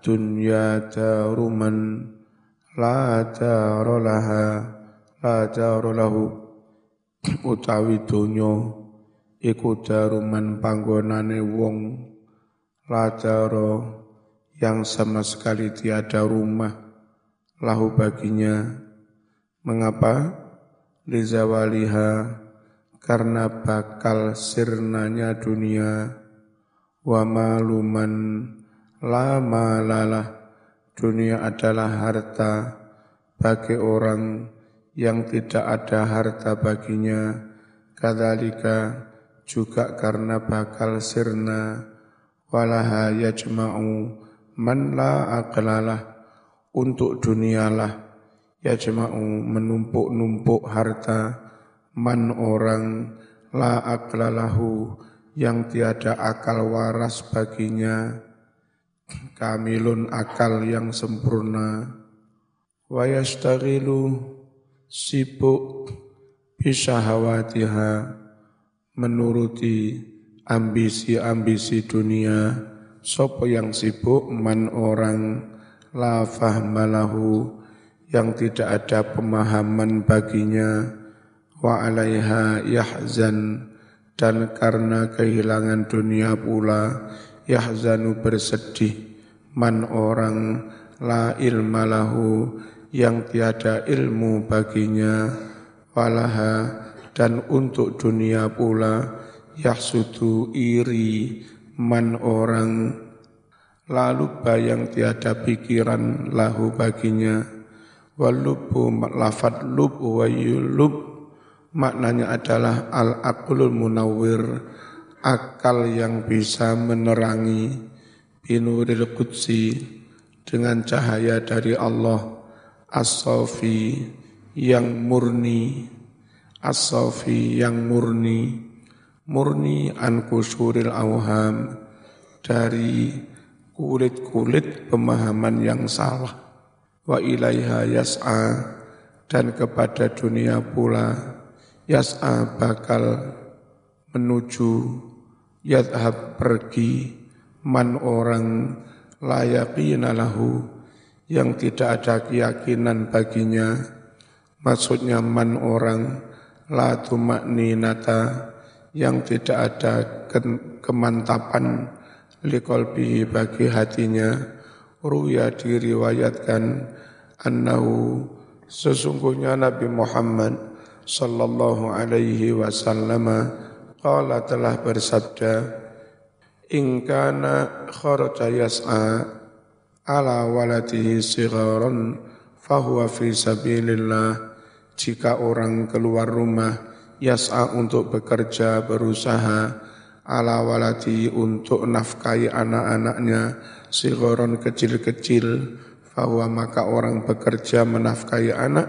dunya daruman la dara laha la dara lahu. Utawi donya iku daruman panggonane wong la dara yang sama sekali tiada rumah lahu baginya. Mengapa? Lizawaliha karena bakal sirnanya dunia. Wa maluman la malalah dunia adalah harta bagi orang yang tidak ada harta baginya. Kadzalika juga karena bakal sirna. Walaha yajma'u man la aqlalah untuk dunialah yajma'u menumpuk-numpuk harta man orang la aqlalahu yang tiada akal waras baginya kamilun akal yang sempurna. Wa yastaghilu sibuk bisahawatiha menuruti ambisi-ambisi dunia. Sopo yang sibuk man orang la fahmalahu yang tidak ada pemahaman baginya. Wa alaiha yahzan dan karena kehilangan dunia pula yahzanu bersedih man orang la ilma lahu yang tiada ilmu baginya walaha dan untuk dunia pula yahsudu iri man orang lalu bayang tiada pikiran lahu baginya. Walubu lafat lub wa yulub maknanya adalah al-aqlul munawwir akal yang bisa menerangi binuril qudsi dengan cahaya dari Allah as-safi yang murni as-safi yang murni murni an kusuril awham dari kulit-kulit pemahaman yang salah. Wa ilaiha yas'a dan kepada dunia pula yas'a bakal menuju yadhab pergi man orang layaqina lahu yang tidak ada keyakinan baginya. Maksudnya man orang la tumakninata yang tidak ada kemantapan liqalbihi bagi hatinya. Ruya diriwayatkan annahu sesungguhnya Nabi Muhammad sallallahu alaihi wasallam qala telah bersabda in kana kharaja yas'a ala waladihi sigharan fahuwa fi sabilillah. Jika orang keluar rumah yas'a untuk bekerja berusaha ala waladi untuk nafkahi anak-anaknya sigharan kecil-kecil fahuwa maka orang bekerja menafkahi anak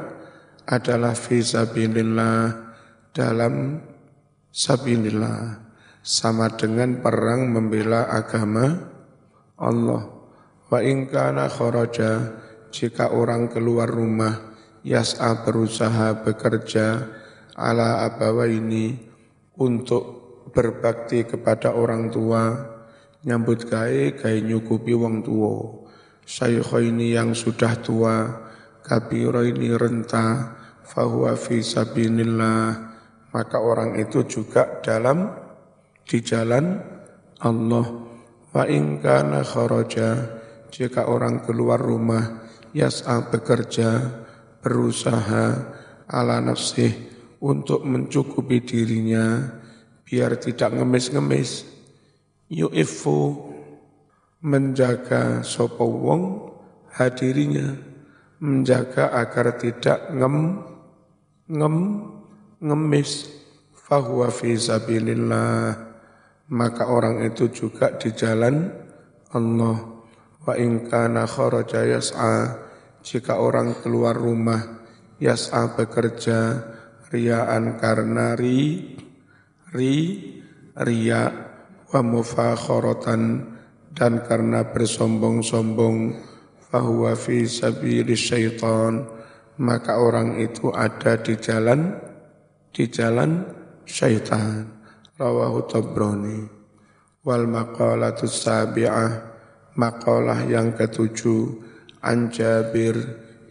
adalah fi sabilillah dalam sabilillah sama dengan perang membela agama Allah. Wa in kana kharaja jika orang keluar rumah yas'a berusaha bekerja ala abawa ini untuk berbakti kepada orang tua nyambut gawe gawe nyukupi wong tua ini yang sudah tua kabiro ini renta fahuwa fi maka orang itu juga dalam di jalan Allah. Wa in kana kharaja jika orang keluar rumah yas'a bekerja berusaha ala nafsih untuk mencukupi dirinya biar tidak ngemis-ngemis. Yu'ifu menjaga sopo wong hadirinya menjaga agar tidak ngem ngem ngemis. Fahuwa fi sabilillah maka orang itu juga di jalan Allah. Wa in kana kharaja yas'a jika orang keluar rumah yas'a bekerja riaan karena ri ri ria wa mufakharatan dan karena bersombong-sombong fahuwa fi sabilis syaitan maka orang itu ada di jalan di jalan syaitan rawahu tabrani. Wal maqalatus sabi'ah makalah yang ketujuh An Jabir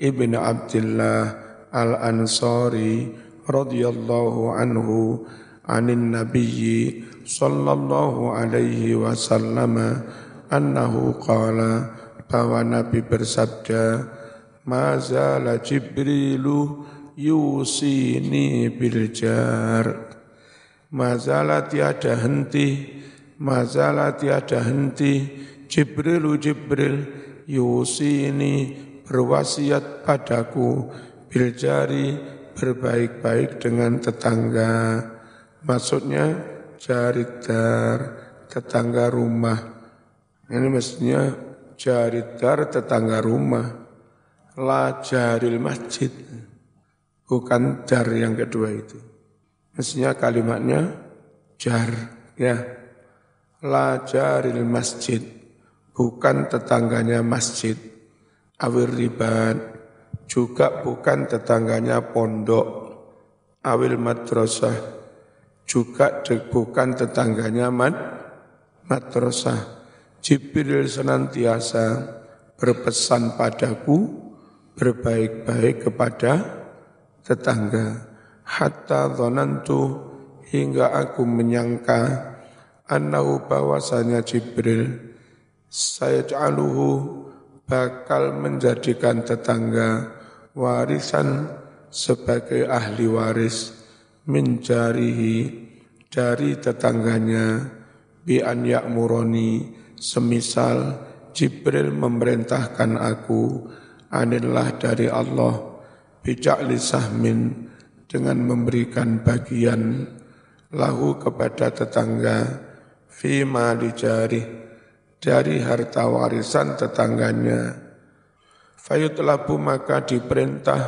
ibn Abdullah al-Ansari radhiyallahu anhu anin nabiyyi sallallahu alaihi wasallam annahu qala bahwa Nabi bersabda mazala Jibrilu yusini bil jar mazala tiada henti mazala tiada henti. Jibrilu Jibril yusini berwasiat padaku biljari berbaik-baik dengan tetangga. Maksudnya jaridar tetangga rumah. Ini mestinya jaridar tetangga rumah. La jaril masjid. Bukan jar yang kedua itu mestinya kalimatnya jar ya. La jaril masjid bukan tetangganya masjid. Awir ribat juga bukan tetangganya pondok. Awil madrasah juga bukan tetangganya mad, madrasah. Jibril senantiasa berpesan padaku berbaik-baik kepada tetangga hatta dhanantu hingga aku menyangka annahu bahwasanya Jibril saya bakal menjadikan tetangga warisan sebagai ahli waris mencarihi dari tetangganya bi an semisal Jibril memerintahkan aku anillah dari Allah bijak sahmin dengan memberikan bagian lahu kepada tetangga fi mali jari dari harta warisan tetangganya. Fayutlabu maka diperintah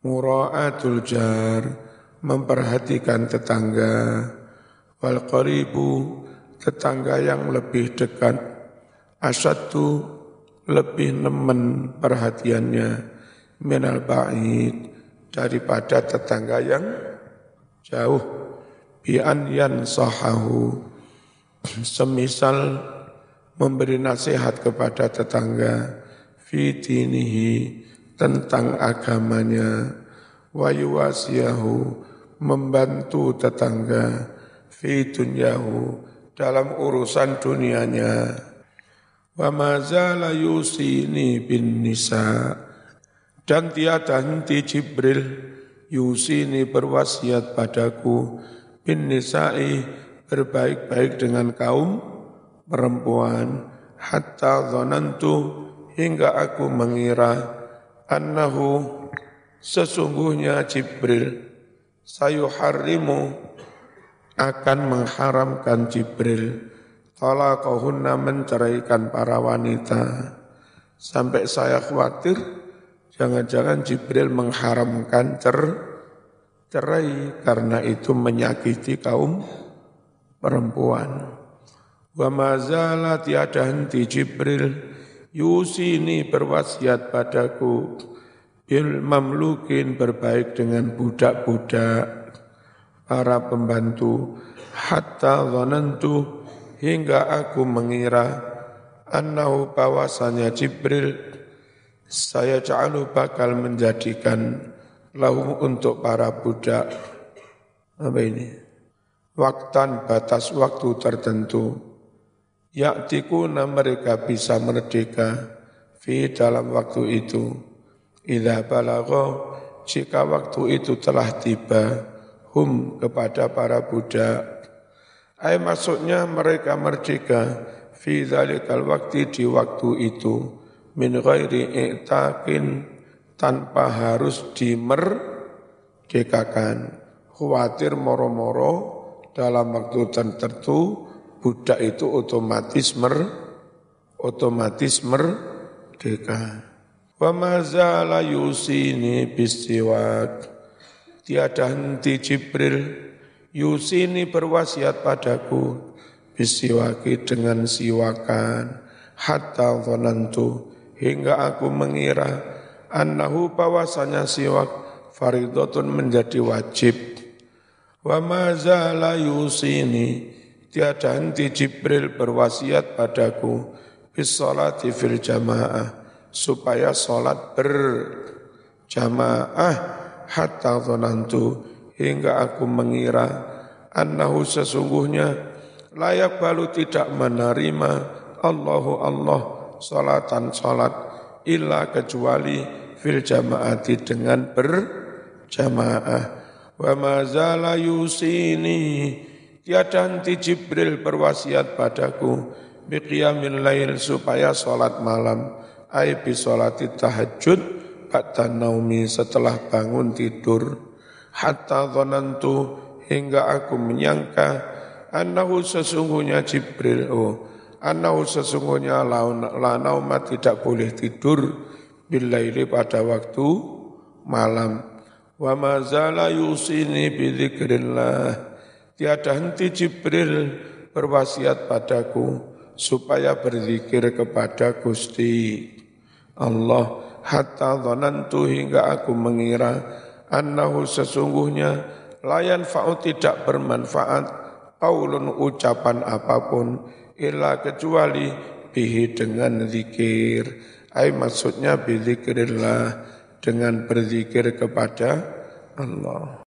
mura'atul jar, memperhatikan tetangga, wal qaribu, tetangga yang lebih dekat, asatu lebih nemen perhatiannya, minal ba'id, daripada tetangga yang jauh, bi'an yan sahahu, semisal memberi nasihat kepada tetangga, fitinihi tentang agamanya. Wa yuwasiyahu membantu tetangga fi dunyahu dalam urusan dunianya. Wa mazala yusini bin nisa dan tiada henti Jibril yusini berwasiat padaku bin nisa'i berbaik-baik dengan kaum perempuan hatta dhanantu hingga aku mengira annahu sesungguhnya Jibril. Sayuharrimu akan mengharamkan Jibril. Talaqahunna menceraikan para wanita. Sampai saya khawatir jangan-jangan Jibril mengharamkan cer cerai karena itu menyakiti kaum perempuan. Wa mazala tiada henti Jibril Yusini berwasiat padaku bil mamlukin berbaik dengan budak-budak para pembantu. Hatta dhanantu hingga aku mengira annahu bahwasanya Jibril saya ja'alu bakal menjadikan lahu untuk para budak apa ini waktan batas waktu tertentu Yaktikuna mereka bisa merdeka fi dalam waktu itu. Idza balagha jika waktu itu telah tiba hum kepada para budak. Ay maksudnya mereka merdeka fi dzalikal waktu di waktu itu min ghairi i'taqin tanpa harus dimerdekakan. Khawatir moro-moro dalam waktu tertentu budak itu otomatis mer otomatis merdeka. Wa mazala yusini bistiwak. Tiada henti Jibril yusini berwasiat padaku bisiwaki dengan siwakan hatta dhanantu hingga aku mengira annahu bahwasanya siwak faridotun menjadi wajib. Wa mazala yusini Tiada henti Jibril berwasiat padaku bis salati fil jamaah supaya salat berjamaah hatta dhanantu hingga aku mengira annahu sesungguhnya layak balu tidak menerima Allahu Allah salatan salat illa kecuali fil jamaati dengan berjamaah. Wa ma zala yusini tiada henti Jibril berwasiat padaku biqiyamil lail supaya salat malam ai bi salati tahajud ba'da naumi setelah bangun tidur. Hatta dhanantu hingga aku menyangka annahu sesungguhnya Jibril oh annahu sesungguhnya la nauma tidak boleh tidur billaili pada waktu malam. Wa ma zala yusini bi tiada henti Jibril berwasiat padaku supaya berzikir kepada Gusti Allah. Hatta dhanantu hingga aku mengira annahu sesungguhnya layan fa'u tidak bermanfaat qaulun ucapan apa pun illa kecuali bihi dengan zikir. Ay maksudnya bizikrillah dengan berzikir kepada Allah